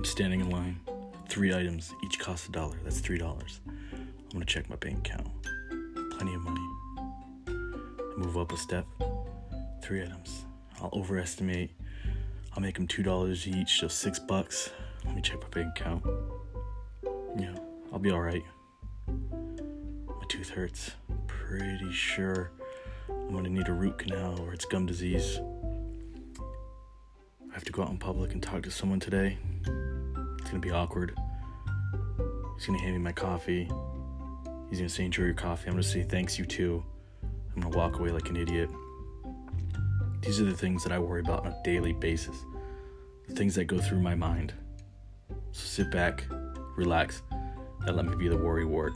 I'm standing in line. Three items, each cost a dollar. That's three dollars. I'm gonna check my bank account. Plenty of money. Move up a step. Three items. I'll overestimate. I'll make them two dollars each, so six bucks. Let me check my bank account. Yeah, I'll be alright. My tooth hurts. Pretty sure I'm gonna need a root canal or it's gum disease. I have to go out in public and talk to someone today. Gonna be awkward. He's gonna hand me my coffee. He's gonna say, Enjoy your coffee. I'm gonna say, Thanks, you too. I'm gonna walk away like an idiot. These are the things that I worry about on a daily basis, the things that go through my mind. So sit back, relax, and let me be the worry ward.